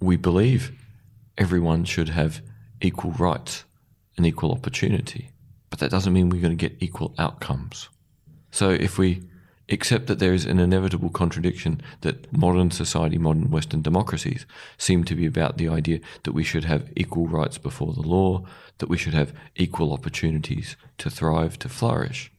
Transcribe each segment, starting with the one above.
we believe everyone should have equal rights and equal opportunity, but that doesn't mean we're going to get equal outcomes. So if we accept that there is an inevitable contradiction that modern society, modern Western democracies seem to be about the idea that we should have equal rights before the law, that we should have equal opportunities to thrive, to flourish.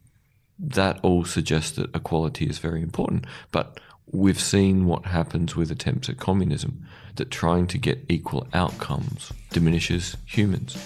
That all suggests that equality is very important. But we've seen what happens with attempts at communism, that trying to get equal outcomes diminishes humans.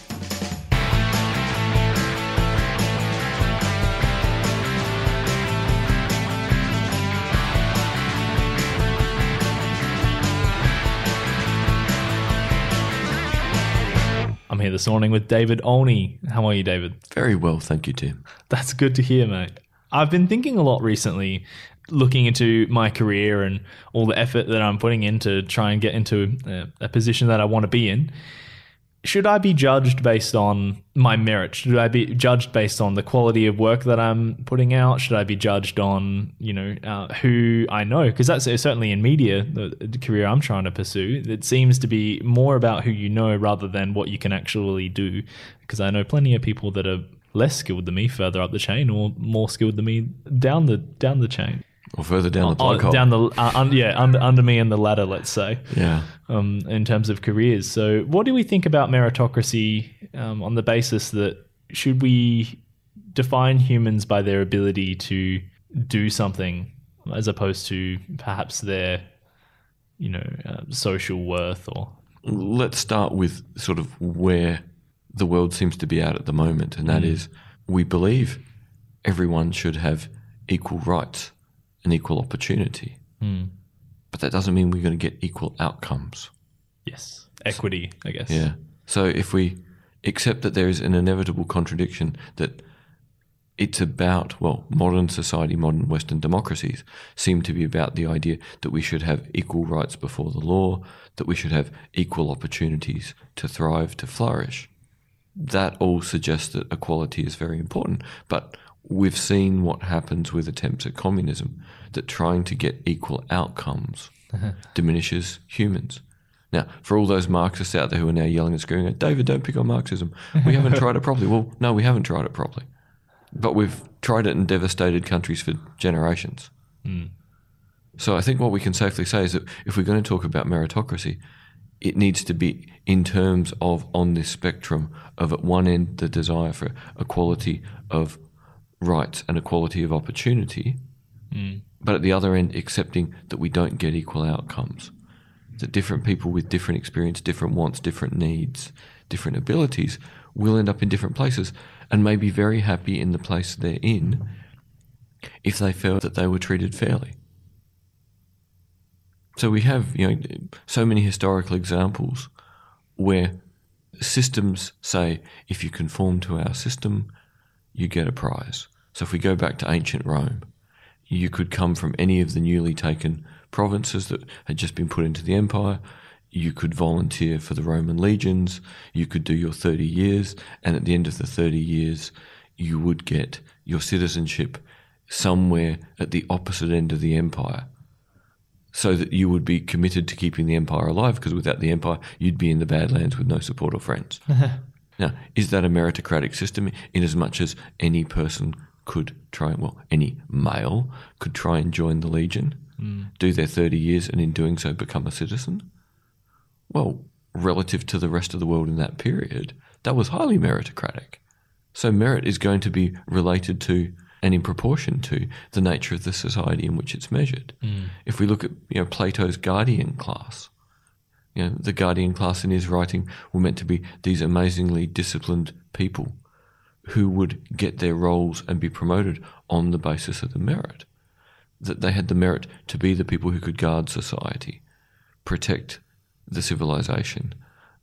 I'm here this morning with David Olney. How are you, David? Very well, thank you, Tim. That's good to hear, mate. I've been thinking a lot recently, looking into my career and all the effort that I'm putting in to try and get into a, a position that I want to be in should I be judged based on my merit? Should I be judged based on the quality of work that I'm putting out? Should I be judged on you know uh, who I know? Because that's certainly in media, the, the, career I'm trying to pursue. It seems to be more about who you know rather than what you can actually do. Because I know plenty of people that are less skilled than me further up the chain, or more skilled than me down the down the chain or further down the plug uh, down the uh, un, yeah under under me in the ladder, let's say. Yeah. Um, in terms of careers, so what do we think about meritocracy um, on the basis that should we define humans by their ability to do something as opposed to perhaps their you know uh, social worth or let's start with sort of where the world seems to be at at the moment and that mm. is we believe everyone should have equal rights an equal opportunity. Mm. But that doesn't mean we're going to get equal outcomes. Yes. Equity, I guess. Yeah. So if we accept that there is an inevitable contradiction that it's about, well, modern society, modern Western democracies seem to be about the idea that we should have equal rights before the law, that we should have equal opportunities to thrive, to flourish. That all suggests that equality is very important. But we've seen what happens with attempts at communism, that trying to get equal outcomes diminishes humans. Now, for all those Marxists out there who are now yelling and screaming, David, don't pick on Marxism. We haven't tried it properly. Well, no, we haven't tried it properly. But we've tried it in devastated countries for generations. Mm. So I think what we can safely say is that if we're going to talk about meritocracy, it needs to be in terms of on this spectrum of at one end the desire for equality of rights and equality of opportunity, mm. but at the other end, accepting that we don't get equal outcomes. That different people with different experience, different wants, different needs, different abilities will end up in different places and may be very happy in the place they're in if they felt that they were treated fairly. So we have, you know, so many historical examples where systems say if you conform to our system, you get a prize. So if we go back to ancient Rome, you could come from any of the newly taken provinces that had just been put into the empire. You could volunteer for the Roman legions. You could do your 30 years. And at the end of the 30 years, you would get your citizenship somewhere at the opposite end of the empire so that you would be committed to keeping the empire alive because without the empire, you'd be in the Badlands with no support or friends. Now, is that a meritocratic system in as much as any person could try, well, any male could try and join the Legion, mm. do their 30 years, and in doing so become a citizen? Well, relative to the rest of the world in that period, that was highly meritocratic. So merit is going to be related to and in proportion to the nature of the society in which it's measured. Mm. If we look at you know Plato's guardian class, you know, the guardian class in his writing were meant to be these amazingly disciplined people who would get their roles and be promoted on the basis of the merit. That they had the merit to be the people who could guard society, protect the civilization,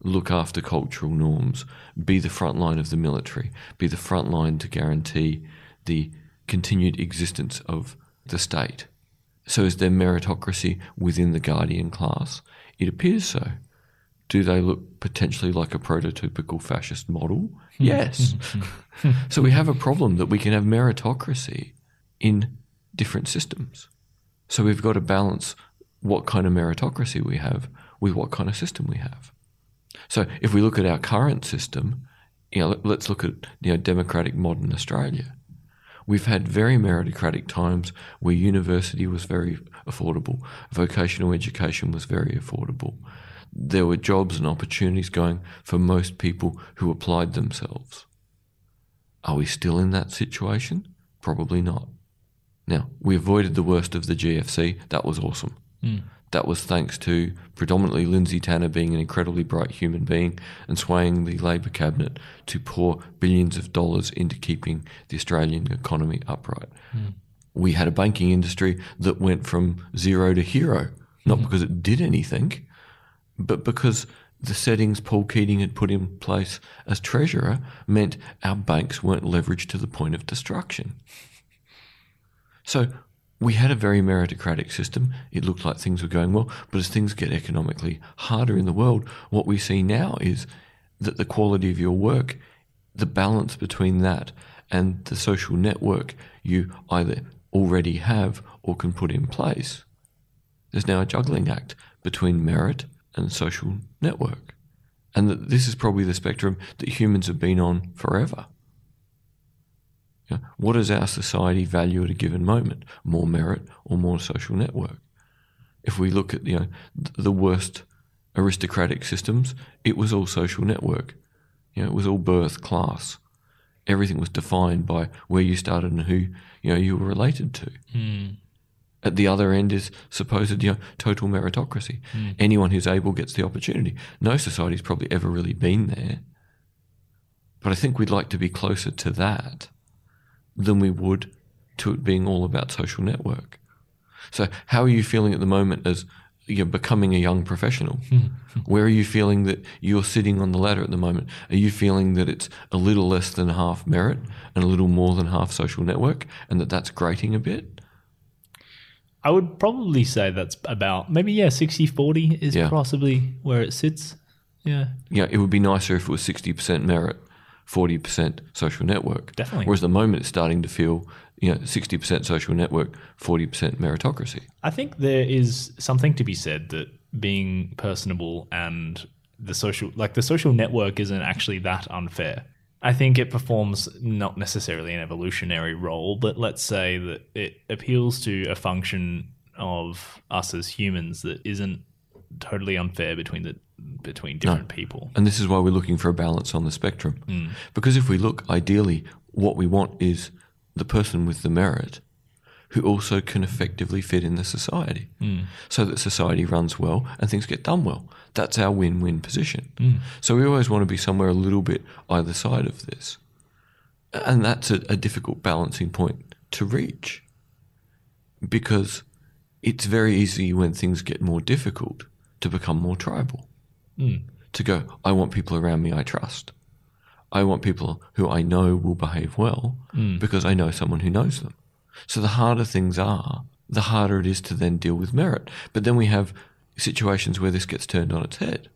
look after cultural norms, be the front line of the military, be the front line to guarantee the continued existence of the state. So, is there meritocracy within the guardian class? It appears so. Do they look potentially like a prototypical fascist model? Hmm. yes. so we have a problem that we can have meritocracy in different systems. So we've got to balance what kind of meritocracy we have with what kind of system we have. So if we look at our current system, you know, let- let's look at you know democratic modern Australia. We've had very meritocratic times where university was very affordable, vocational education was very affordable. There were jobs and opportunities going for most people who applied themselves. Are we still in that situation? Probably not. Now, we avoided the worst of the GFC. That was awesome. Hmm. That was thanks to predominantly Lindsay Tanner being an incredibly bright human being and swaying the Labor cabinet to pour billions of dollars into keeping the Australian economy upright. Hmm. We had a banking industry that went from zero to hero, not hmm. because it did anything, but because the settings Paul Keating had put in place as treasurer meant our banks weren't leveraged to the point of destruction. So we had a very meritocratic system. It looked like things were going well, but as things get economically harder in the world, what we see now is that the quality of your work, the balance between that and the social network you either already have or can put in place, there's now a juggling act between merit and social network. And that this is probably the spectrum that humans have been on forever. What does our society value at a given moment? More merit or more social network? If we look at you know the worst aristocratic systems, it was all social network. You know, it was all birth, class. Everything was defined by where you started and who you know you were related to. Hmm. At the other end is supposed you know total meritocracy. Hmm. Anyone who's able gets the opportunity. No society's probably ever really been there. But I think we'd like to be closer to that than we would to it being all about social network. So, how are you feeling at the moment as you're becoming a young professional? Hmm. Where are you feeling that you're sitting on the ladder at the moment? Are you feeling that it's a little less than half merit and a little more than half social network, and that that's grating a bit? I would probably say that's about maybe yeah 60 40 is Yeah. possibly where it sits. Yeah. Yeah, it would be nicer if it was 60% merit, 40% social network. Definitely. Whereas at the moment, it's starting to feel, you know, 60% social network, 40% meritocracy. I think there is something to be said that being personable and the social like the social network isn't actually that unfair. I think it performs not necessarily an evolutionary role, but let's say that it appeals to a function of us as humans that isn't totally unfair between the between different people. And this is why we're looking for a balance on the spectrum. Mm. Because if we look, ideally, what we want is the person with the merit who also can effectively fit in the society hmm. so that society runs well and things get done well. That's our win win position. Hmm. So we always want to be somewhere a little bit either side of this. And that's a, a difficult balancing point to reach because it's very easy when things get more difficult to become more tribal hmm. to go, I want people around me I trust. I want people who I know will behave well because I know someone who knows them. So the harder things are, the harder it is to then deal with merit. But then we have situations where this gets turned on its head.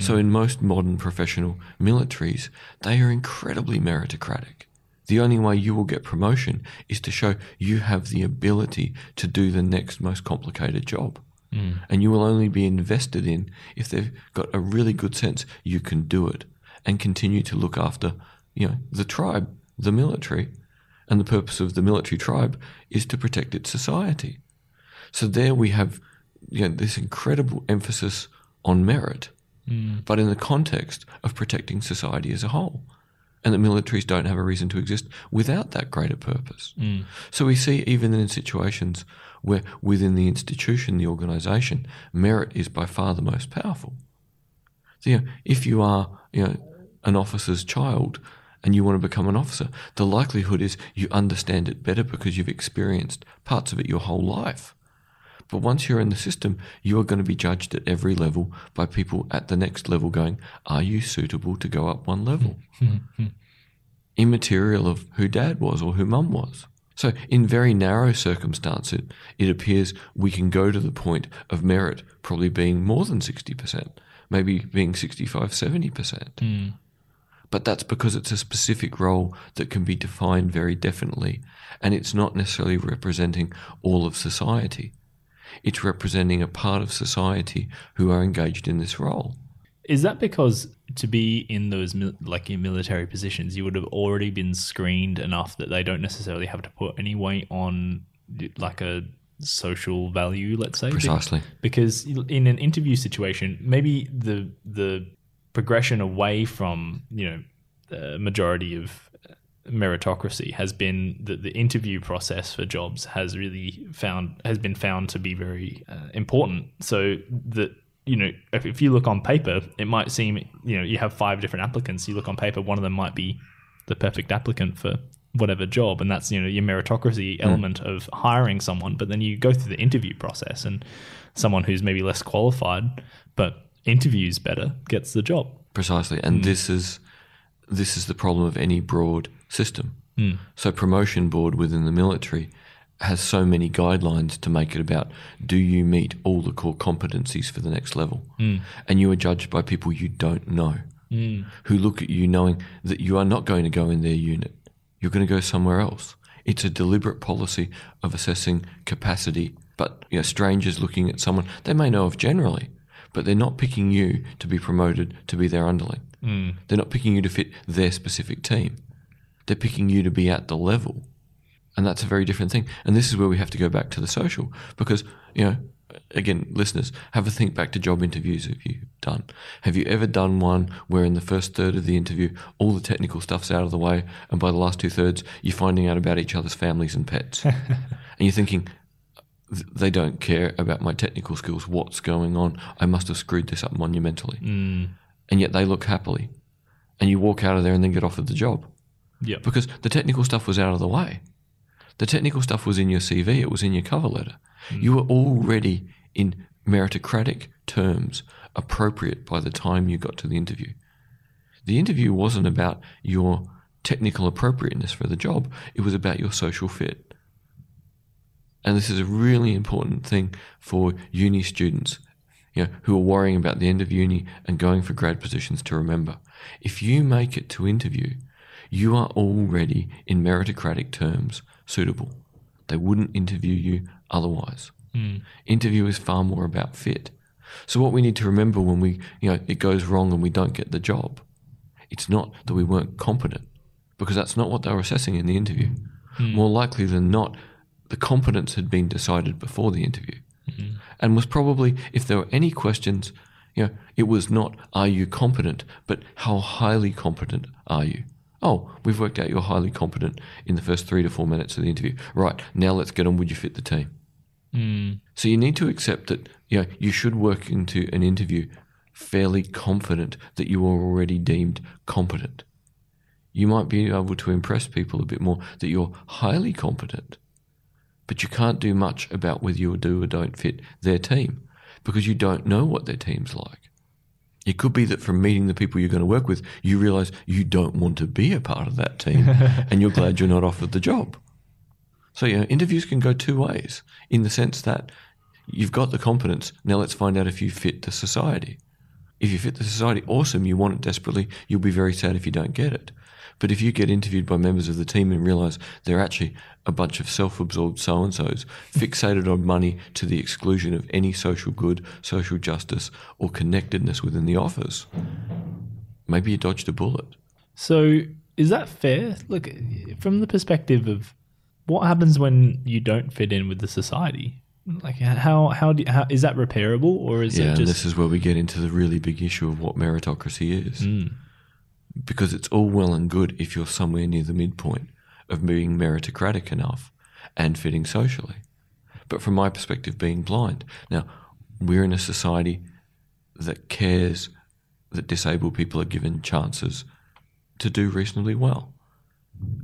So hmm. in most modern professional militaries, they are incredibly meritocratic. The only way you will get promotion is to show you have the ability to do the next most complicated job. Hmm. And you will only be invested in if they've got a really good sense you can do it and continue to look after, you know, the tribe, the military. And the purpose of the military tribe is to protect its society. So there we have you know, this incredible emphasis on merit, hmm. but in the context of protecting society as a whole. And the militaries don't have a reason to exist without that greater purpose. Hmm. So we see even in situations where within the institution, the organisation, merit is by far the most powerful. So, you know, if you are you know, an officer's child and you want to become an officer, the likelihood is you understand it better because you've experienced parts of it your whole life. But once you're in the system, you are going to be judged at every level by people at the next level going, Are you suitable to go up one level? Immaterial of who dad was or who mum was. So, in very narrow circumstances, it appears we can go to the point of merit probably being more than 60%, maybe being 65, 70%. But that's because it's a specific role that can be defined very definitely, and it's not necessarily representing all of society. It's representing a part of society who are engaged in this role. Is that because to be in those mil- like in military positions, you would have already been screened enough that they don't necessarily have to put any weight on like a social value, let's say. Precisely. Because in an interview situation, maybe the the progression away from you know the majority of meritocracy has been that the interview process for jobs has really found has been found to be very uh, important. So that you know if, if you look on paper, it might seem you know you have five different applicants. You look on paper, one of them might be the perfect applicant for whatever job, and that's you know your meritocracy element of hiring someone. But then you go through the interview process, and someone who's maybe less qualified but interviews better gets the job. Precisely. And mm. this is this is the problem of any broad system. Mm. So promotion board within the military has so many guidelines to make it about do you meet all the core competencies for the next level? Mm. And you are judged by people you don't know who look at you knowing that you are not going to go in their unit. You're going to go somewhere else. It's a deliberate policy of assessing capacity, but you know, strangers looking at someone they may know of generally, but they're not picking you to be promoted to be their underling. Hmm. They're not picking you to fit their specific team. They're picking you to be at the level. And that's a very different thing. And this is where we have to go back to the social because, you know, again, listeners, have a think back to job interviews if you've done. Have you ever done one where in the first third of the interview, all the technical stuff's out of the way, and by the last two thirds, you're finding out about each other's families and pets? and you're thinking, "Th- they don't care about my technical skills. What's going on? I must have screwed this up monumentally. Mm. And yet they look happily. And you walk out of there and then get offered the job Yeah. because the technical stuff was out of the way. The technical stuff was in your CV, it was in your cover letter. Mm. You were already in meritocratic terms appropriate by the time you got to the interview. The interview wasn't about your technical appropriateness for the job, it was about your social fit. And this is a really important thing for uni students you know, who are worrying about the end of uni and going for grad positions to remember. If you make it to interview, you are already, in meritocratic terms, suitable. They wouldn't interview you otherwise. Hmm. Interview is far more about fit. So what we need to remember when we, you know, it goes wrong and we don't get the job, it's not that we weren't competent, because that's not what they were assessing in the interview. Hmm. More likely than not, the competence had been decided before the interview, mm-hmm. and was probably, if there were any questions, you know, it was not "Are you competent?" but "How highly competent are you?" Oh, we've worked out you're highly competent in the first three to four minutes of the interview. Right now, let's get on. Would you fit the team? Mm. So you need to accept that you know you should work into an interview fairly confident that you are already deemed competent. You might be able to impress people a bit more that you're highly competent, but you can't do much about whether you do or don't fit their team because you don't know what their team's like. It could be that from meeting the people you're going to work with, you realize you don't want to be a part of that team and you're glad you're not offered the job. So, you know, interviews can go two ways in the sense that you've got the competence. Now let's find out if you fit the society. If you fit the society, awesome, you want it desperately. You'll be very sad if you don't get it. But if you get interviewed by members of the team and realize they're actually a bunch of self absorbed so and so's hmm. fixated on money to the exclusion of any social good, social justice, or connectedness within the office, maybe you dodged a bullet. So is that fair? Look, from the perspective of what happens when you don't fit in with the society? Like how how, do, how is that repairable or is yeah, it and this is where we get into the really big issue of what meritocracy is. Hmm. Because it's all well and good if you're somewhere near the midpoint of being meritocratic enough and fitting socially. But from my perspective, being blind. Now, we're in a society that cares that disabled people are given chances to do reasonably well.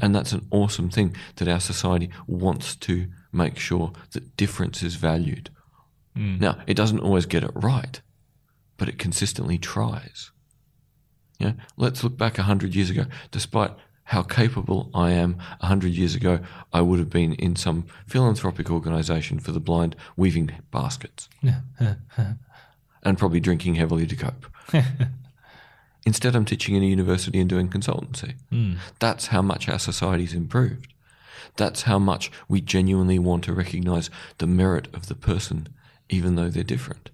And that's an awesome thing that our society wants to make sure that difference is valued. Hmm. Now, it doesn't always get it right, but it consistently tries. You know, let's look back 100 years ago. Despite how capable I am 100 years ago, I would have been in some philanthropic organization for the blind weaving baskets and probably drinking heavily to cope. Instead, I'm teaching in a university and doing consultancy. Hmm. That's how much our society's improved. That's how much we genuinely want to recognize the merit of the person even though they're different.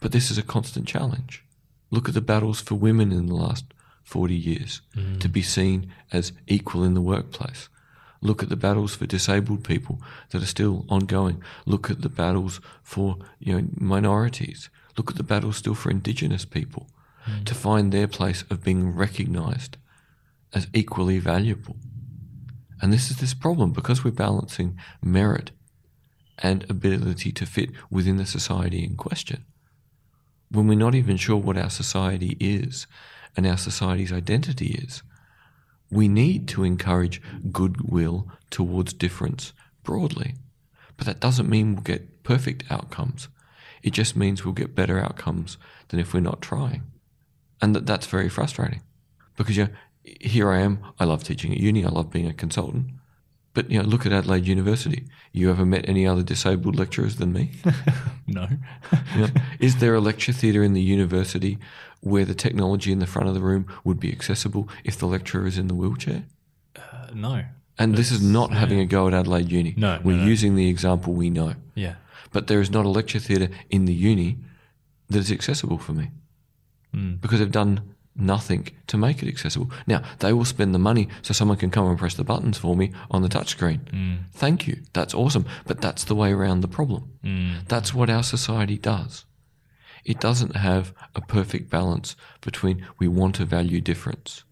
But this is a constant challenge. Look at the battles for women in the last 40 years mm. to be seen as equal in the workplace. Look at the battles for disabled people that are still ongoing. Look at the battles for you know minorities. Look at the battles still for indigenous people mm. to find their place of being recognized as equally valuable. And this is this problem because we're balancing merit and ability to fit within the society in question. When we're not even sure what our society is and our society's identity is, we need to encourage goodwill towards difference broadly. But that doesn't mean we'll get perfect outcomes. It just means we'll get better outcomes than if we're not trying. And that, that's very frustrating because you know, here I am. I love teaching at uni. I love being a consultant. But you know, look at Adelaide University. You ever met any other disabled lecturers than me? No. You know, is there a lecture theatre in the university where the technology in the front of the room would be accessible if the lecturer is in the wheelchair? Uh, no. And this is not having a go at Adelaide Uni. No, We're no, no. using the example we know. Yeah. But there is not a lecture theatre in the uni that is accessible for me Mm. because they've done nothing to make it accessible. Now, they will spend the money so someone can come and press the buttons for me on the touchscreen. Mm. Thank you. That's awesome. But that's the way around the problem. Mm. That's what our society does. It doesn't have a perfect balance between we want to value difference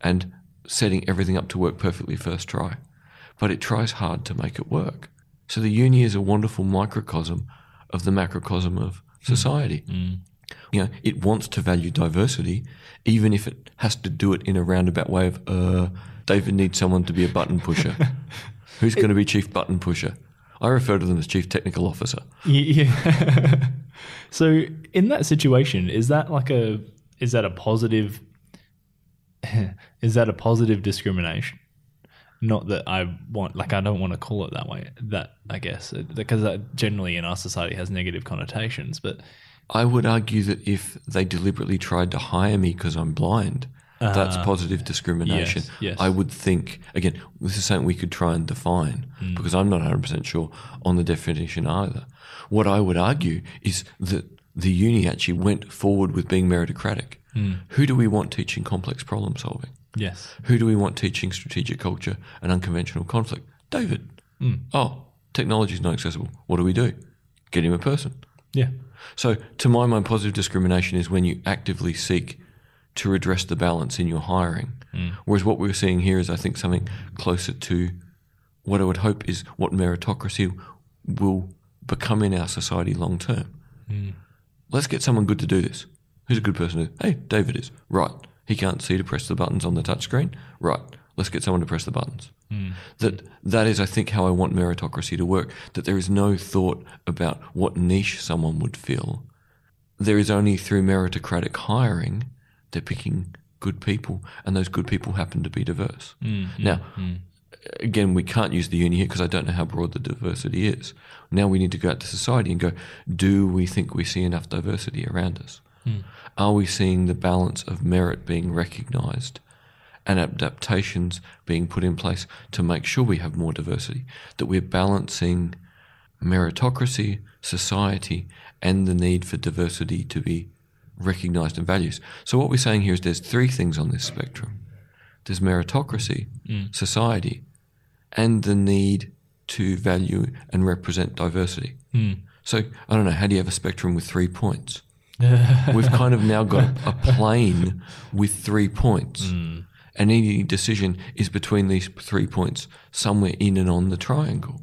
and setting everything up to work perfectly first try, but it tries hard to make it work. So the uni is a wonderful microcosm of the macrocosm of society. You know, it wants to value diversity, even if it has to do it in a roundabout way of, uh, David needs someone to be a button pusher. Who's going to be chief button pusher? I refer to them as chief technical officer. Yeah. so in that situation, is that like a is that a positive is that a positive discrimination? Not that I want like I don't want to call it that way. That I guess because that generally in our society has negative connotations, but I would argue that if they deliberately tried to hire me because I'm blind, that's ah. positive discrimination. yes, yes. I would think, again, this is something we could try and define hmm. because I'm not 100% sure on the definition either. What I would argue is that the uni actually went forward with being meritocratic. Hmm. Who do we want teaching complex problem solving? yes. Who do we want teaching strategic culture and unconventional conflict? David. Hmm. Oh, technology is not accessible. What do we do? Get him a person. Yeah. So, to my mind, positive discrimination is when you actively seek to redress the balance in your hiring. Hmm. Whereas what we're seeing here is, I think, something closer to what I would hope is what meritocracy will become in our society long term. Hmm. Let's get someone good to do this. Who's a good person? to Hey, David is. Right. He can't see to press the buttons on the touchscreen. Right. Let's get someone to press the buttons. Hmm. That that is, I think, how I want meritocracy to work. That there is no thought about what niche someone would fill. There is only through meritocratic hiring they're picking good people, and those good people happen to be diverse. Hmm, hmm, now, again, we can't use the uni here because I don't know how broad the diversity is. Now we need to go out to society and go: Do we think we see enough diversity around us? Are we seeing the balance of merit being recognised? And adaptations being put in place to make sure we have more diversity, that we're balancing meritocracy, society, and the need for diversity to be recognized and valued. So, what we're saying here is there's three things on this spectrum there's meritocracy, mm. society, and the need to value and represent diversity. Mm. So, I don't know, how do you have a spectrum with three points? We've kind of now got a plane with three points. Mm. And any decision is between these three points, somewhere in and on the triangle.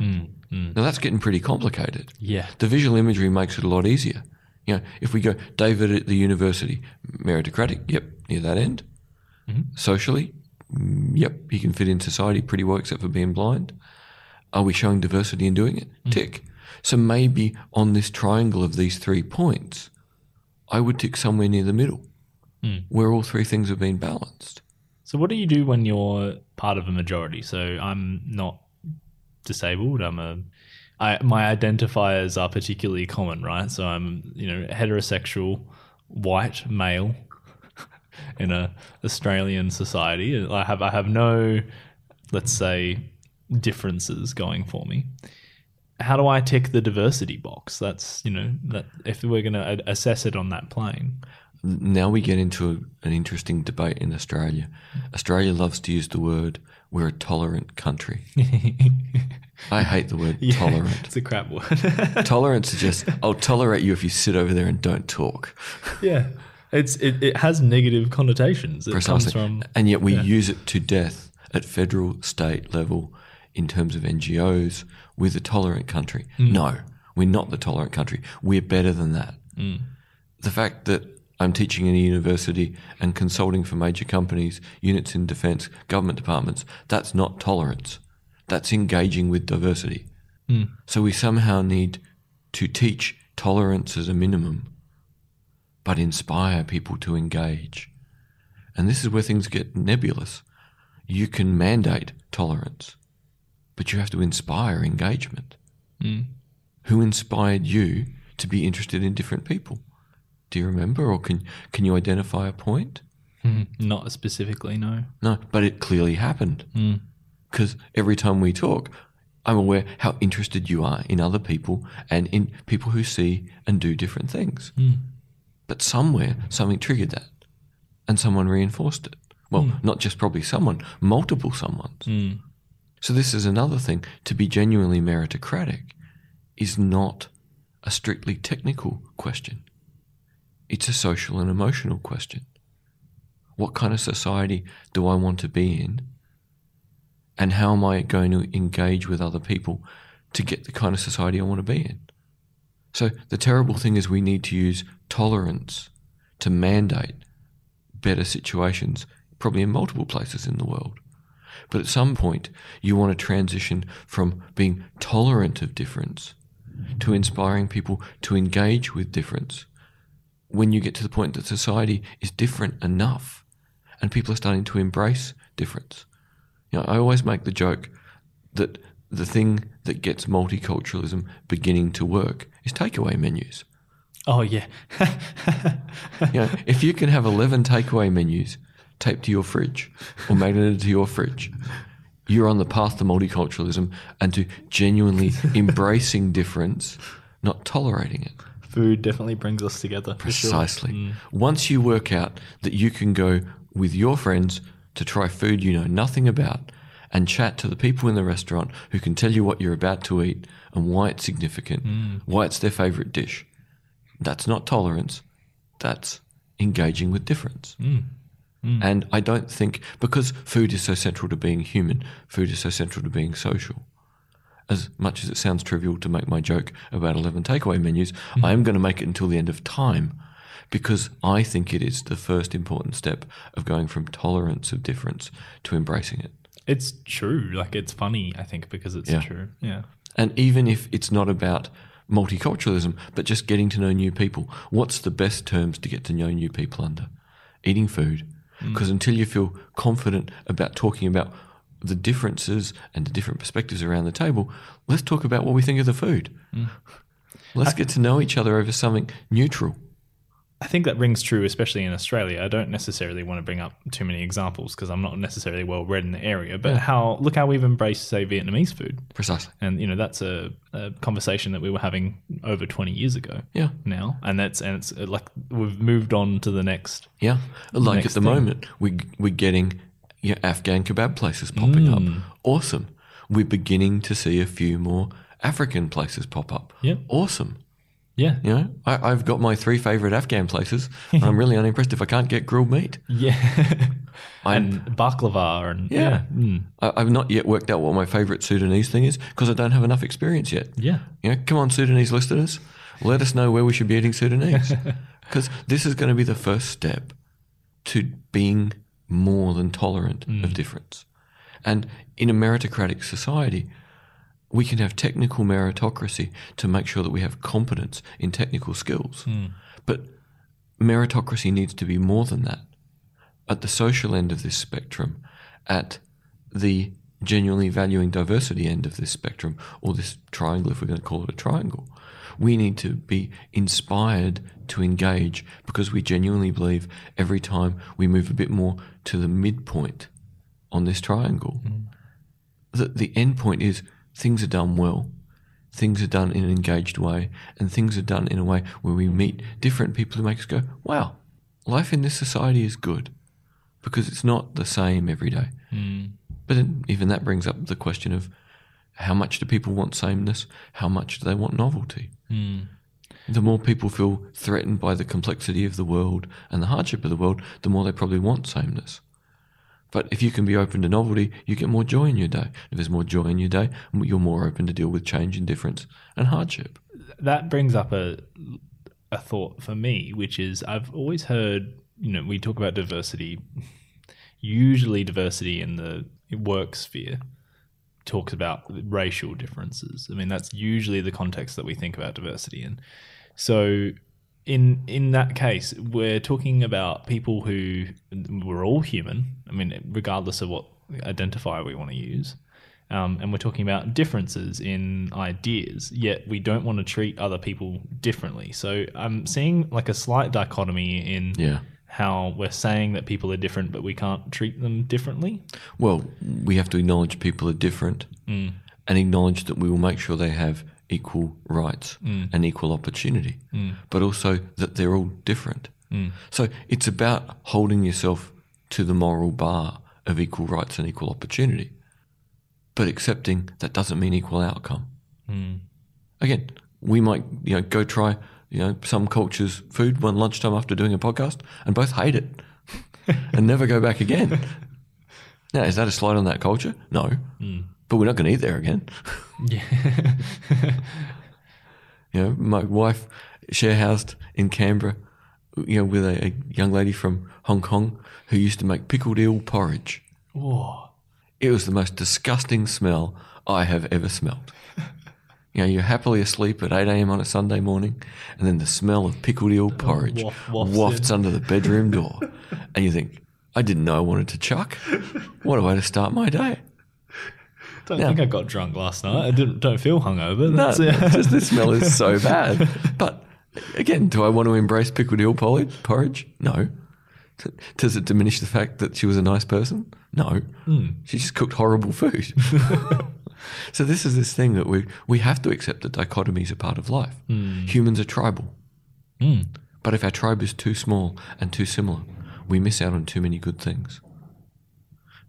Mm, mm. Now that's getting pretty complicated. Yeah. The visual imagery makes it a lot easier. You know, if we go David at the university, meritocratic, yep, near that end. Mm-hmm. Socially, mm, yep, he can fit in society pretty well, except for being blind. Are we showing diversity in doing it? Mm. Tick. So maybe on this triangle of these three points, I would tick somewhere near the middle, where all three things have been balanced. So what do you do when you're part of a majority? So I'm not disabled. I'm a I, my identifiers are particularly common, right? So I'm, you know, heterosexual, white male in a Australian society. I have I have no, let's say, differences going for me. how do I tick the diversity box? That's you know that if we're going to assess it on that plane. Now we get into an interesting debate in Australia. Australia loves to use the word we're a tolerant country. I hate the word tolerant. It's a crap word. Tolerance is just I'll tolerate you if you sit over there and don't talk. yeah, it's it, it has negative connotations. It comes Precisely. from and yet we use it to death at federal, state level in terms of NGOs. We're the tolerant country. Mm. No, we're not the tolerant country. We're better than that. Mm. The fact that I'm teaching in a university and consulting for major companies, units in defense, government departments, that's not tolerance. That's engaging with diversity. Hmm. So we somehow need to teach tolerance as a minimum, but inspire people to engage. And this is where things get nebulous. You can mandate tolerance, but you have to inspire engagement. Hmm. Who inspired you to be interested in different people? Do you remember, or can can you identify a point? Hmm, not specifically. No. No, but it clearly happened. Hmm. Because every time we talk, I'm aware how interested you are in other people and in people who see and do different things. Hmm. But somewhere, something triggered that, and someone reinforced it. Well, not just probably someone, multiple someones. So, this is another thing. To be genuinely meritocratic is not a strictly technical question, it's a social and emotional question. What kind of society do I want to be in? And how am I going to engage with other people to get the kind of society I want to be in? So, the terrible thing is we need to use tolerance to mandate better situations, probably in multiple places in the world. But at some point, you want to transition from being tolerant of difference to inspiring people to engage with difference when you get to the point that society is different enough and people are starting to embrace difference. You know, I always make the joke that the thing that gets multiculturalism beginning to work is takeaway menus. Oh yeah. You know, if you can have 11 takeaway menus taped to your fridge or magneted to your fridge, you're on the path to multiculturalism and to genuinely embracing difference, not tolerating it. Food definitely brings us together. for sure. Precisely. Mm. Once you work out that you can go with your friends to try food you know nothing about and chat to the people in the restaurant who can tell you what you're about to eat and why it's significant, mm. why it's their favorite dish, that's not tolerance. That's engaging with difference. Mm. And I don't think, because food is so central to being human, food is so central to being social. As much as it sounds trivial to make my joke about 11 takeaway menus, hmm. I am going to make it until the end of time because I think it is the first important step of going from tolerance of difference to embracing it. It's true. Like it's funny, I think, because it's Yeah. true. Yeah. And even if it's not about multiculturalism, but just getting to know new people, what's the best terms to get to know new people under? Eating food. Hmm. Because until you feel confident about talking about the differences and the different perspectives around the table, let's talk about what we think of the food. Let's get to know each other over something neutral. I think that rings true, especially in Australia. I don't necessarily want to bring up too many examples because I'm not necessarily well read in the area. But how look how we've embraced, say, Vietnamese food, Precisely. and you know that's a, a conversation that we were having over 20 years ago. Yeah. Now, and that's and it's uh, like we've moved on to the next. Yeah. Like Next at the thing. moment, we, we're getting you know, Afghan kebab places popping up. Awesome. We're beginning to see a few more African places pop up. Yep. Awesome. Yeah. You know, I, I've got my three favorite Afghan places. and I'm really unimpressed if I can't get grilled meat. Yeah. And baklava and Yeah. yeah. Mm. I, I've not yet worked out what my favorite Sudanese thing is because I don't have enough experience yet. Yeah. You know, come on, Sudanese listeners, let us know where we should be eating Sudanese. Because this is going to be the first step to being more than tolerant of mm. difference. And in a meritocratic society, we can have technical meritocracy to make sure that we have competence in technical skills. Mm. But meritocracy needs to be more than that. At the social end of this spectrum, at the genuinely valuing diversity end of this spectrum, or this triangle, if we're going to call it a triangle, we need to be inspired to engage because we genuinely believe every time we move a bit more to the midpoint on this triangle, mm. that the end point is things are done well, things are done in an engaged way and things are done in a way where we meet different people who make us go, wow, life in this society is good because it's not the same every day. Mm. But then even that brings up the question of how much do people want sameness? How much do they want novelty? Hmm. The more people feel threatened by the complexity of the world and the hardship of the world, the more they probably want sameness. But if you can be open to novelty, you get more joy in your day. If there's more joy in your day, you're more open to deal with change and difference and hardship. that brings up a a thought for me, which is I've always heard, you know, we talk about diversity. Usually, diversity in the work sphere talks about racial differences. I mean, that's usually the context that we think about diversity in. So, in in that case, we're talking about people who we're all human. I mean, regardless of what identifier we want to use. Um, and we're talking about differences in ideas, yet we don't want to treat other people differently. So I'm seeing like a slight dichotomy in Yeah. How we're saying that people are different, but we can't treat them differently. Well, we have to acknowledge people are different mm. and acknowledge that we will make sure they have equal rights mm. and equal opportunity, mm. but also that they're all different. So it's about holding yourself to the moral bar of equal rights and equal opportunity, but accepting that doesn't mean equal outcome. Again, we might you know go try you know some cultures' food one lunchtime after doing a podcast and both hate it and never go back again. Now, is that a slide on that culture? No. Hmm. But we're not going to eat there again. Yeah. You know, my wife share housed in Canberra, you know, with a, a young lady from Hong Kong who used to make pickled eel porridge. Whoa. It was the most disgusting smell I have ever smelled. You know, you're happily asleep at 8 a.m. on a Sunday morning, and then the smell of pickled eel porridge waft- wafts in. under the bedroom door. and you think, I didn't know I wanted to chuck. What a way to start my day. Don't Yeah. think I got drunk last night. I didn't. Don't feel hungover. No, That's it. just the smell is so bad. But again, do I want to embrace pickled eel porridge? porridge? No. Does it diminish the fact that she was a nice person? No. Hmm. She just cooked horrible food. so this is this thing that we we have to accept that dichotomies are part of life. Hmm. Humans are tribal. Hmm. But if our tribe is too small and too similar, we miss out on too many good things.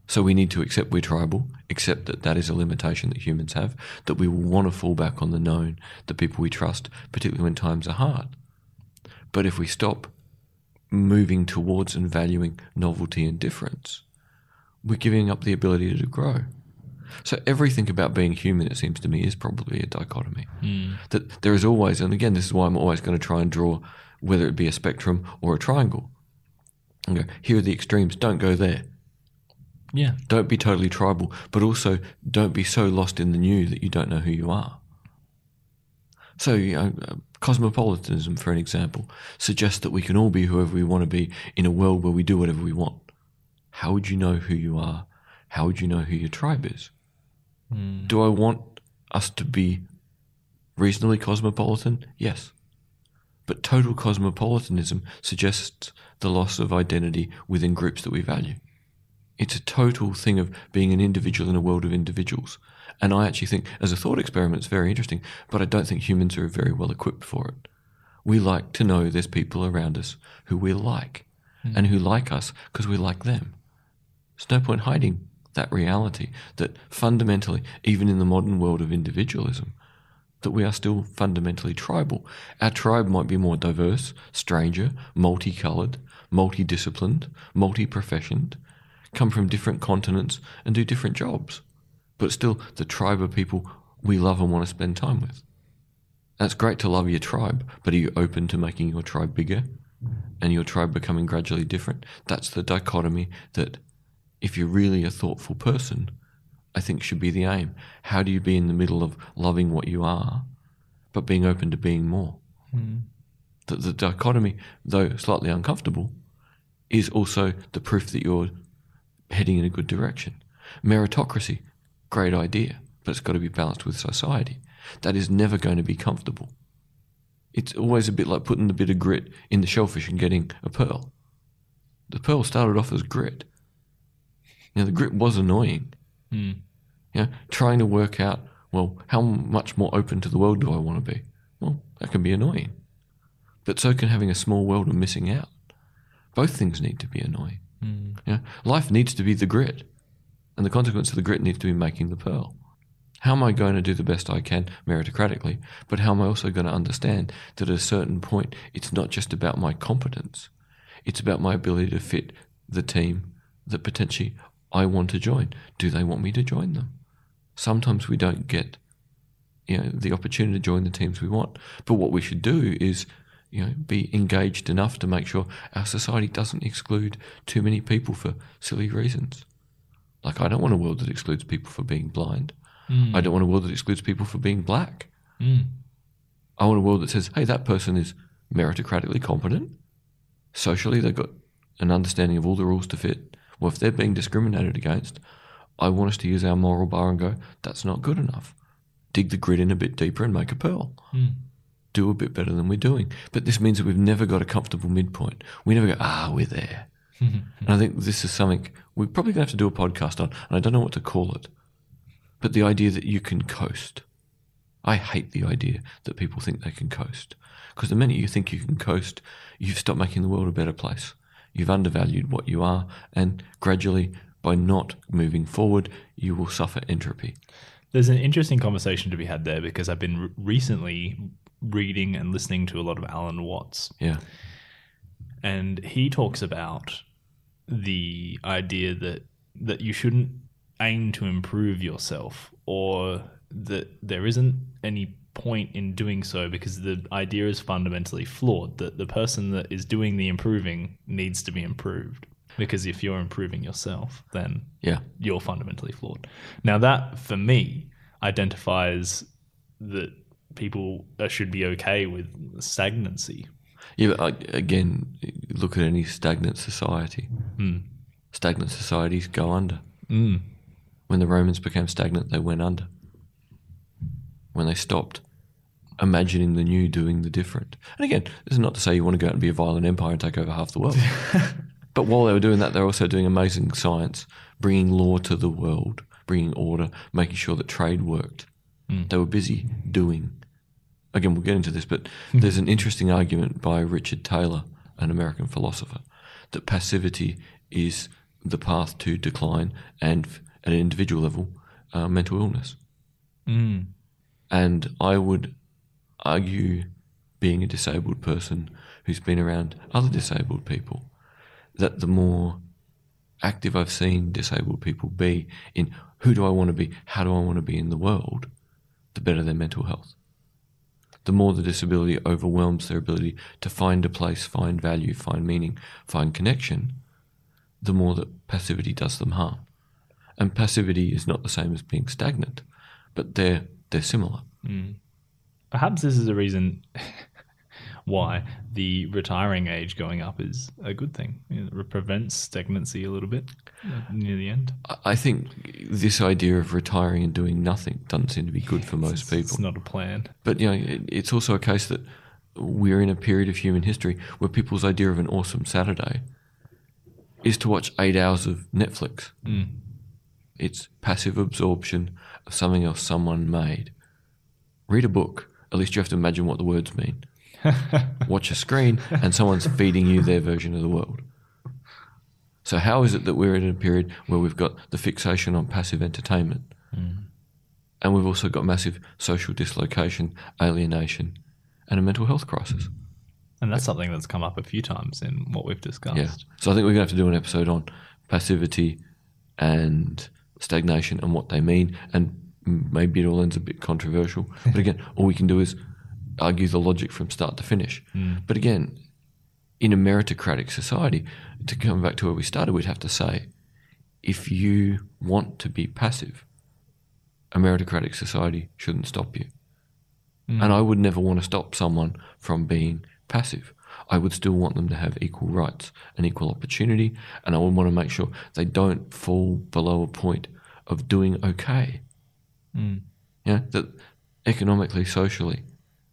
So we need to accept we're tribal, accept that that is a limitation that humans have, that we will want to fall back on the known, the people we trust, particularly when times are hard. But if we stop moving towards and valuing novelty and difference, we're giving up the ability to grow. So everything about being human, it seems to me, is probably a dichotomy. Hmm. That there is always, and again, this is why I'm always going to try and draw, whether it be a spectrum or a triangle. And go, here are the extremes. Don't go there. yeah. Don't be totally tribal, but also don't be so lost in the new that you don't know who you are. So, you know, cosmopolitanism, for an example, suggests that we can all be whoever we want to be in a world where we do whatever we want. How would you know who you are? How would you know who your tribe is? Hmm. Do I want us to be reasonably cosmopolitan? Yes. But total cosmopolitanism suggests the loss of identity within groups that we value. It's a total thing of being an individual in a world of individuals. And I actually think, as a thought experiment, it's very interesting, but I don't think humans are very well equipped for it. We like to know there's people around us who we like hmm. and who like us because we like them. There's no point hiding that reality that fundamentally, even in the modern world of individualism, that we are still fundamentally tribal. Our tribe might be more diverse, stranger, multicolored, multidisciplined, multi-professioned, come from different continents and do different jobs. But still, the tribe of people we love and want to spend time with. That's great to love your tribe, but are you open to making your tribe bigger and your tribe becoming gradually different? That's the dichotomy that, if you're really a thoughtful person, I think should be the aim. How do you be in the middle of loving what you are, but being open to being more? Hmm. The, the dichotomy, though slightly uncomfortable, is also the proof that you're heading in a good direction. Meritocracy, great idea, but it's got to be balanced with society. That is never going to be comfortable. It's always a bit like putting the bit of grit in the shellfish and getting a pearl. The pearl started off as grit. You know, the grit was annoying. Hmm. You know, trying to work out Well, how much more open to the world do I want to be? Well, that can be annoying. But so can having a small world and missing out. Both things need to be annoying. Hmm. Yeah? Life needs to be the grit. And the consequence of the grit needs to be making the pearl. How am I going to do the best I can meritocratically? But how am I also going to understand that at a certain point, it's not just about my competence, it's about my ability to fit the team that potentially I want to join. Do they want me to join them? Sometimes we don't get you know, the opportunity to join the teams we want. But what we should do is you know, be engaged enough to make sure our society doesn't exclude too many people for silly reasons. Like, I don't want a world that excludes people for being blind. I don't want a world that excludes people for being black. Mm. I want a world that says, hey, that person is meritocratically competent. Socially, they've got an understanding of all the rules to fit. Well, if they're being discriminated against, I want us to use our moral bar and go, that's not good enough. Dig the grit in a bit deeper and make a pearl. Mm. Do a bit better than we're doing. But this means that we've never got a comfortable midpoint. We never go, ah, we're there. and I think this is something we're probably going to have to do a podcast on, and I don't know what to call it. But the idea that you can coast. I hate the idea that people think they can coast. Because the minute you think you can coast, you've stopped making the world a better place. You've undervalued what you are, and gradually, by not moving forward, you will suffer entropy. There's an interesting conversation to be had there because I've been re- recently reading and listening to a lot of Alan Watts, Yeah. and he talks about the idea that that you shouldn't aim to improve yourself or that there isn't any point in doing so because the idea is fundamentally flawed that the person that is doing the improving needs to be improved because if you're improving yourself then Yeah. you're fundamentally flawed. Now, that for me identifies that people should be okay with stagnancy. Yeah, but again, look at any stagnant society. Stagnant societies go under. Mm. When the Romans became stagnant, they went under. When they stopped imagining the new, doing the different. And again, this is not to say you want to go out and be a violent empire and take over half the world. but while they were doing that, they were also doing amazing science, bringing law to the world, bringing order, making sure that trade worked. They were busy doing. Again, we'll get into this, but there's an interesting argument by Richard Taylor, an American philosopher, that passivity is the path to decline and, at an individual level, uh, mental illness. Mm. And I would argue, being a disabled person who's been around other disabled people, that the more active I've seen disabled people be in who do I want to be, how do I want to be in the world, the better their mental health. The more the disability overwhelms their ability to find a place, find value, find meaning, find connection, the more that passivity does them harm. And passivity is not the same as being stagnant, but they're they're similar. Mm. Perhaps this is a reason why the retiring age going up is a good thing. It prevents stagnancy a little bit uh, near the end. I- I think this idea of retiring and doing nothing doesn't seem to be good for most people. It's not a plan. But you know, it, it's also a case that we're in a period of human history where people's idea of an awesome Saturday is to watch eight hours of Netflix. It's passive absorption of something else someone made. Read a book. At least you have to imagine what the words mean. Watch a screen, and someone's feeding you their version of the world. So, how is it that we're in a period where we've got the fixation on passive entertainment, hmm. and we've also got massive social dislocation, alienation, and a mental health crisis? And that's something that's come up a few times in what we've discussed. Yeah. So I think we're going to have to do an episode on passivity and stagnation and what they mean. And maybe it all ends a bit controversial. But again, all we can do is argue the logic from start to finish. Mm. But again, in a meritocratic society, to come back to where we started, we'd have to say if you want to be passive, a meritocratic society shouldn't stop you. Mm. And I would never want to stop someone from being passive. I would still want them to have equal rights and equal opportunity, and I would want to make sure they don't fall below a point of doing okay. Mm. Yeah, that economically, socially,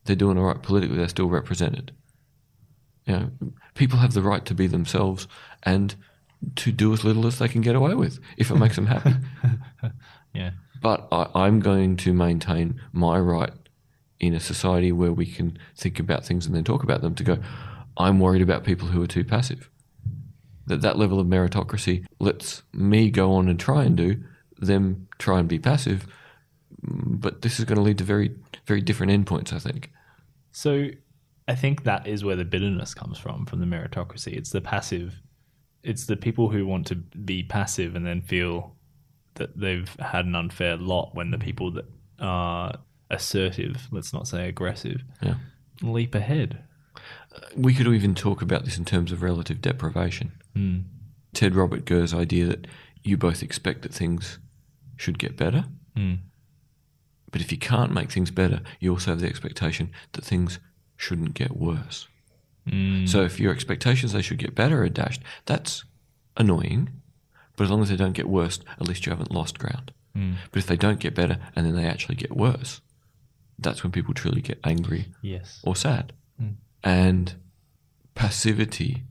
they're doing all right. Politically, they're still represented. You know, people have the right to be themselves and to do as little as they can get away with if it makes them happy. Yeah. But I, I'm going to maintain my right in a society where we can think about things and then talk about them to go, I'm worried about people who are too passive. That that level of meritocracy lets me go on and try and do, them try and be passive. But this is going to lead to very, very different endpoints, I think. So I think that is where the bitterness comes from, from the meritocracy. It's the passive, it's the people who want to be passive and then feel that they've had an unfair lot when the people that are assertive, let's not say aggressive, Yeah. leap ahead. We could even talk about this in terms of relative deprivation. Mm. Ted Robert Gurr's idea that you both expect that things should get better, Mm. But if you can't make things better, you also have the expectation that things shouldn't get worse. Mm. So if your expectations they should get better are dashed, that's annoying. But as long as they don't get worse, at least you haven't lost ground. Mm. But if they don't get better and then they actually get worse, that's when people truly get angry Yes. or sad. Mm. And passivity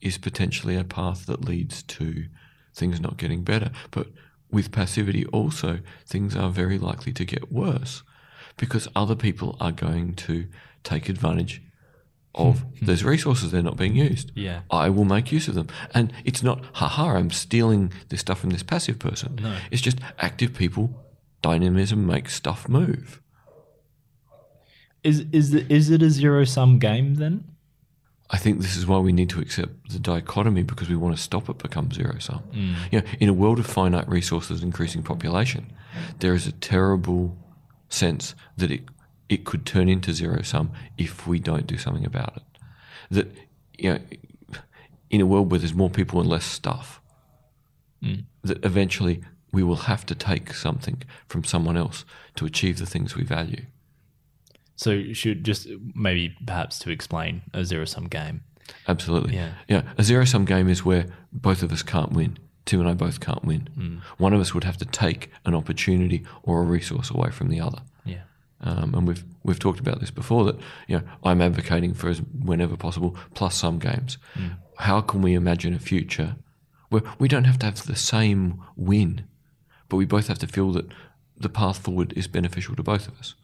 is potentially a path that leads to things not getting better. But with passivity, also, things are very likely to get worse because other people are going to take advantage of hmm. Hmm. those resources they're not being used. Yeah. I will make use of them. And it's not, haha, I'm stealing this stuff from this passive person. No. It's just active people, dynamism makes stuff move. Is is the, is it a zero sum game then? I think this is why we need to accept the dichotomy because we want to stop it become zero sum. Mm. You know, in a world of finite resources and increasing population, there is a terrible sense that it it could turn into zero sum if we don't do something about it. That you know, in a world where there's more people and less stuff, mm. that eventually we will have to take something from someone else to achieve the things we value. So should just maybe perhaps to explain a zero sum game. Absolutely. Yeah. Yeah. A zero sum game is where both of us can't win. Tim and I both can't win. Hmm. One of us would have to take an opportunity or a resource away from the other. Yeah. Um, and we've we've talked about this before that you know I'm advocating for as whenever possible plus some games. Hmm. How can we imagine a future where we don't have to have the same win, but we both have to feel that the path forward is beneficial to both of us,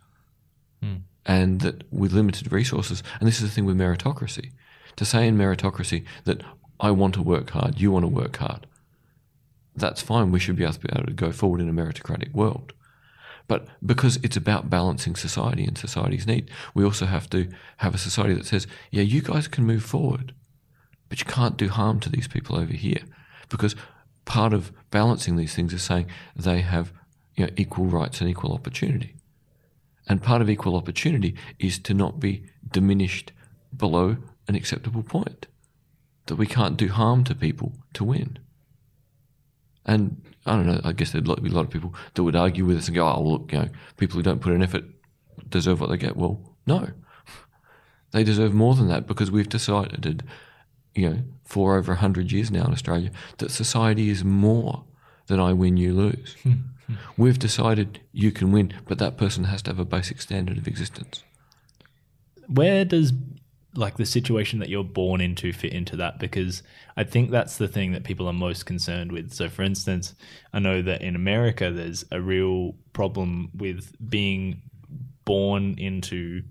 hmm. And that with limited resources, and this is the thing with meritocracy, to say in meritocracy that I want to work hard, you want to work hard, that's fine. We should be able to go forward in a meritocratic world. But because it's about balancing society and society's need, we also have to have a society that says, yeah, you guys can move forward, but you can't do harm to these people over here. Because part of balancing these things is saying they have you know, equal rights and equal opportunity. And part of equal opportunity is to not be diminished below an acceptable point. That we can't do harm to people to win. And I don't know, I guess there'd be a lot of people that would argue with us and go, oh, look, you know, people who don't put in effort deserve what they get. Well, no. They deserve more than that because we've decided, you know, for over 100 years now in Australia, that society is more than I win, you lose. Hmm. Hmm. We've decided you can win, but that person has to have a basic standard of existence. where does like the situation that you're born into fit into that? Because i think that's the thing that people are most concerned with. So for instance i know that in america there's a real problem with being born into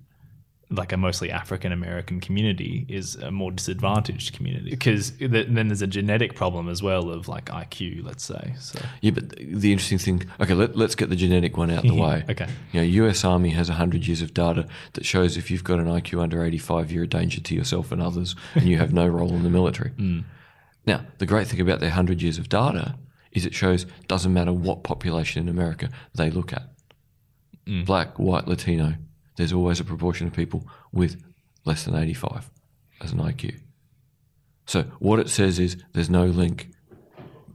like a mostly African American community is a more disadvantaged community because th- then there's a genetic problem as well of like IQ, let's say. So Yeah, but the interesting thing, okay, let, let's get the genetic one out of the way. Okay. You know, US Army has 100 years of data that shows if you've got an IQ under 85, you're a danger to yourself and others, and you have no role in the military. Mm. Now, the great thing about their 100 years of data is it shows doesn't matter what population in America they look at. Mm. Black, white, Latino, there's always a proportion of people with less than 85 as an IQ. So what it says is there's no link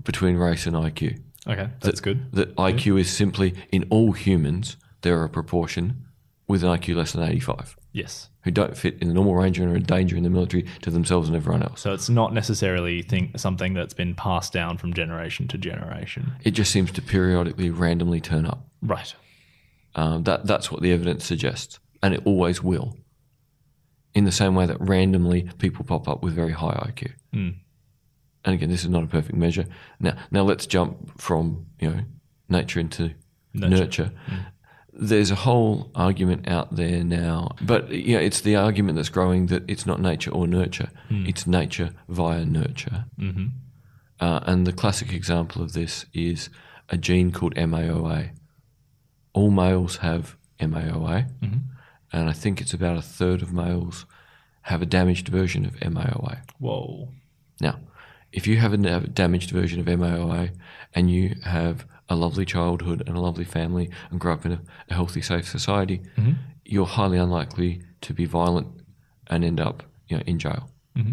between race and IQ okay, that's good. that IQ is simply in all humans there are a proportion with an IQ less than 85 Yes. who don't fit in the normal range and are a danger in the military to themselves and everyone else. So it's not necessarily think something that's been passed down from generation to generation. It just seems to periodically randomly turn up. Right. Um, that that's what the evidence suggests, and it always will. In the same way that randomly people pop up with very high IQ. Mm. And again, this is not a perfect measure. Now, now let's jump from you know nature into Nurture. nurture. There's a whole argument out there now, but you know, it's the argument that's growing that it's not nature or nurture; it's nature via nurture. Mm-hmm. Uh, and the classic example of this is a gene called MAOA. All males have MAOA, mm-hmm. and I think it's about a third of males have a damaged version of MAOA. Whoa. Now, if you have a damaged version of MAOA and you have a lovely childhood and a lovely family and grow up in a, a healthy, safe society, mm-hmm. you're highly unlikely to be violent and end up you know, in jail. Mm-hmm.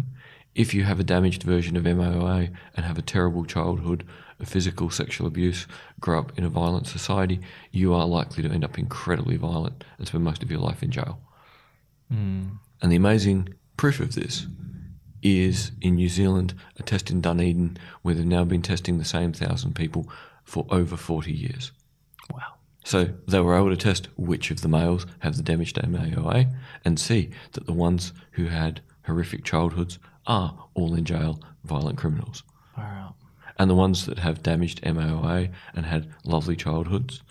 If you have a damaged version of MAOA and have a terrible childhood of physical, sexual abuse, grow up in a violent society, you are likely to end up incredibly violent and spend most of your life in jail. Hmm. And the amazing proof of this is in New Zealand, a test in Dunedin, where they've now been testing the same thousand people for over 40 years. Wow. So they were able to test which of the males have the damaged MAOA and see that the ones who had horrific childhoods are all in jail, violent criminals. Out. And the ones that have damaged MAOA and had lovely childhoods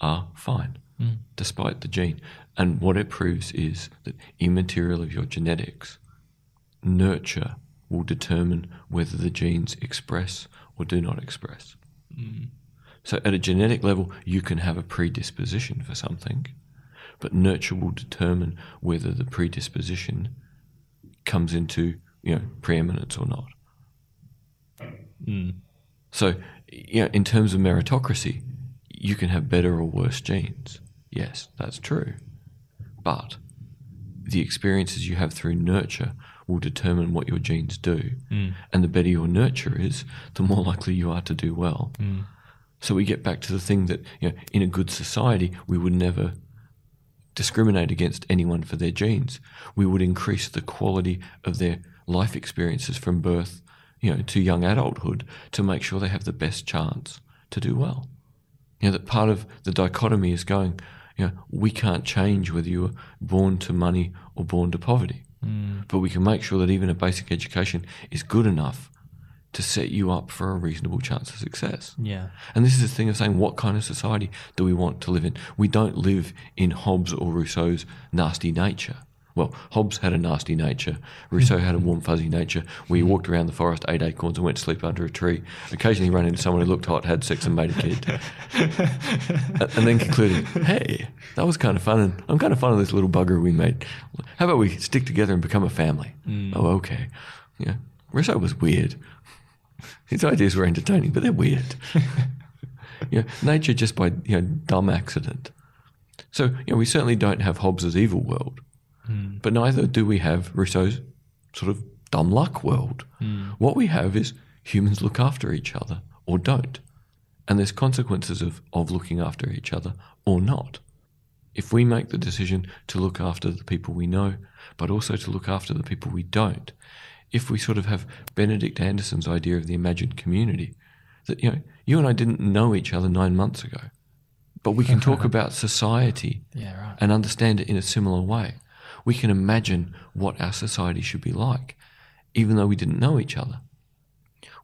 are fine, hmm. despite the gene. And what it proves is that immaterial of your genetics, nurture will determine whether the genes express or do not express. Hmm. So, at a genetic level, you can have a predisposition for something, but nurture will determine whether the predisposition comes into you know preeminence or not. Hmm. So, you know, in terms of meritocracy, you can have better or worse genes. Yes, that's true. But the experiences you have through nurture will determine what your genes do. Mm. And the better your nurture is, the more likely you are to do well. Mm. So we get back to the thing that, you know, in a good society, we would never discriminate against anyone for their genes. We would increase the quality of their life experiences from birth, you know, to young adulthood to make sure they have the best chance to do well. You know, that part of the dichotomy is going, you know, we can't change whether you were born to money or born to poverty. Mm. But we can make sure that even a basic education is good enough to set you up for a reasonable chance of success. Yeah. And this is the thing of saying, what kind of society do we want to live in? We don't live in Hobbes or Rousseau's nasty nature. Well, Hobbes had a nasty nature. Rousseau had a mm-hmm. warm, fuzzy nature We mm-hmm. walked around the forest, ate acorns, and went to sleep under a tree. Occasionally ran into someone who looked hot, had sex, and made a kid. and then concluded, hey, that was kind of fun, and I'm kind of fond of this little bugger we made. How about we stick together and become a family? Mm. Oh, okay. Yeah. Rousseau was weird. His ideas were entertaining, but they're weird. you know, nature just by you know dumb accident. So you know, we certainly don't have Hobbes's evil world, Hmm. but neither do we have Rousseau's sort of dumb luck world. Hmm. What we have is humans look after each other or don't, and there's consequences of of looking after each other or not. If we make the decision to look after the people we know, but also to look after the people we don't, if we sort of have Benedict Anderson's idea of the imagined community, that you know, you and I didn't know each other nine months ago, but we can talk about society Yeah, right. and understand it in a similar way. We can imagine what our society should be like, even though we didn't know each other.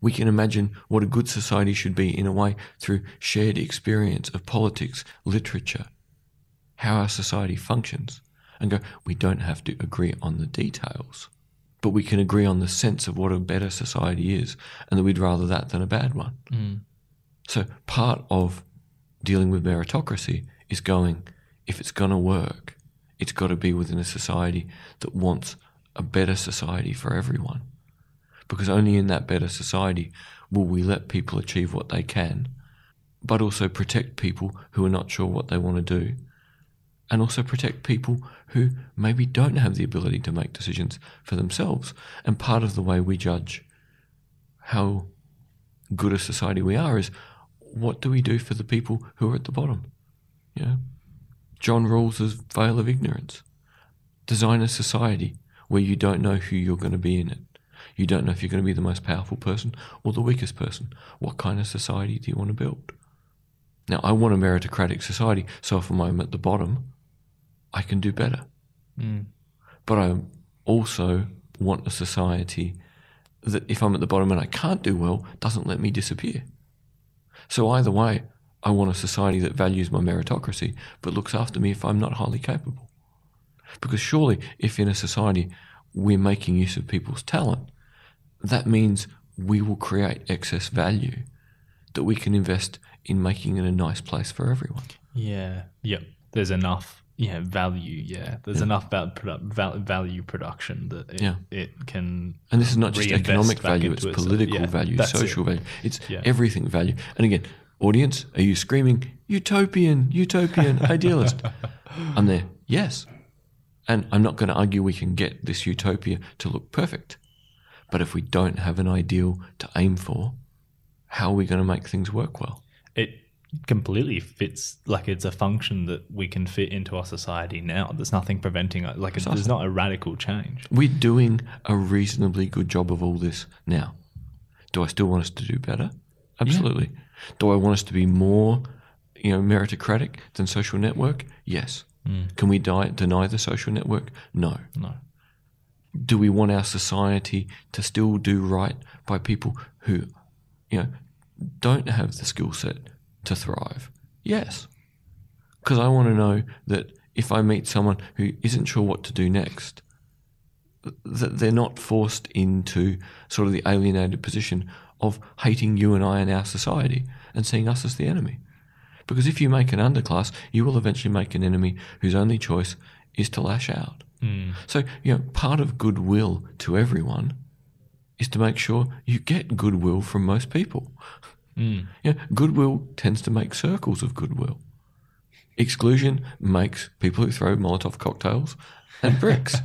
We can imagine what a good society should be in a way through shared experience of politics, literature, how our society functions, and go, we don't have to agree on the details, but we can agree on the sense of what a better society is, and that we'd rather that than a bad one. Mm. So part of dealing with meritocracy is going, if it's going to work, it's got to be within a society that wants a better society for everyone. Because only in that better society will we let people achieve what they can, but also protect people who are not sure what they want to do, and also protect people who maybe don't have the ability to make decisions for themselves. And part of the way we judge how good a society we are is what do we do for the people who are at the bottom? Know, John Rawls's veil of ignorance. Design a society where you don't know who you're going to be in it. You don't know if you're going to be the most powerful person or the weakest person. What kind of society do you want to build? Now, I want a meritocratic society, so if I'm at the bottom, I can do better. Mm. But I also want a society that if I'm at the bottom and I can't do well, doesn't let me disappear. So either way, I want a society that values my meritocracy but looks after me if I'm not highly capable. Because surely, if in a society we're making use of people's talent, that means we will create excess value that we can invest in making it a nice place for everyone. Yeah. Yep. There's enough. Yeah, value. Yeah, there's enough val- produ- val- value production that it, Yeah. it can. And this is not just economic value, it's political Yeah, value, social it. value. It's Yeah. everything value. And again, audience, are you screaming, utopian, utopian, idealist? I'm there, yes. And I'm not going to argue we can get this utopia to look perfect. But if we don't have an ideal to aim for, how are we going to make things work well? It completely fits like it's a function that we can fit into our society now. There's nothing preventing it. Like there's not a radical change. We're doing a reasonably good job of all this now. Do I still want us to do better? Absolutely. Do I want us to be more, you know, meritocratic than social network? Yes. Mm. Can we di- deny the social network? No. No. Do we want our society to still do right by people who, you know, don't have the skill set to thrive? Yes. Because I want to know that if I meet someone who isn't sure what to do next, that they're not forced into sort of the alienated position of hating you and I and our society and seeing us as the enemy. Because if you make an underclass, you will eventually make an enemy whose only choice is to lash out. Hmm. So, you know, part of goodwill to everyone is to make sure you get goodwill from most people. Hmm. You know, goodwill tends to make circles of goodwill. Exclusion makes people who throw Molotov cocktails and bricks.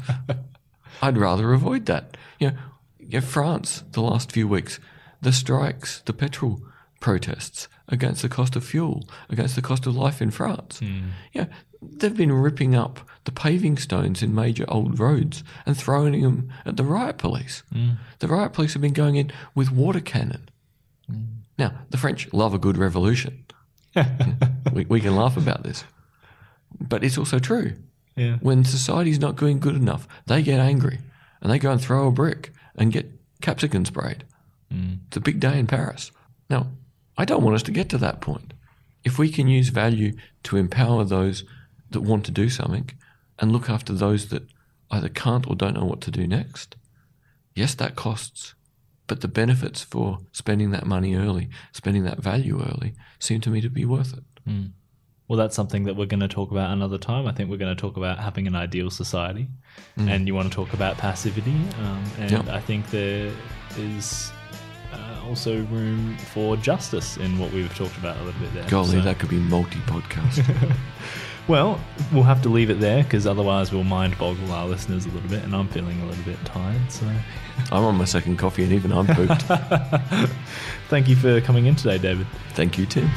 I'd rather avoid that. You know, yeah, France, the last few weeks, the strikes, the petrol protests against the cost of fuel, against the cost of life in France. Hmm. Yeah, they've been ripping up the paving stones in major old roads and throwing them at the riot police. Hmm. The riot police have been going in with water cannon. Hmm. Now, the French love a good revolution. we, we can laugh about this. But it's also true. Yeah. When society's not doing good enough, they get angry and they go and throw a brick and get capsicum sprayed. It's a big day in Paris. Now, I don't want us to get to that point. If we can use value to empower those that want to do something and look after those that either can't or don't know what to do next, yes, that costs. But the benefits for spending that money early, spending that value early, seem to me to be worth it. Well, that's something that we're going to talk about another time. I think we're going to talk about having an ideal society, and you want to talk about passivity. Um, and Mm. Yeah. I think there is also room for justice in what we've talked about a little bit there. Golly, So- that could be multi podcast. well, we'll have to leave it there because otherwise we'll mind boggle our listeners a little bit, and I'm feeling a little bit tired. So, I'm on my second coffee and even I'm pooped. thank you for coming in today, David. Thank you, Tim.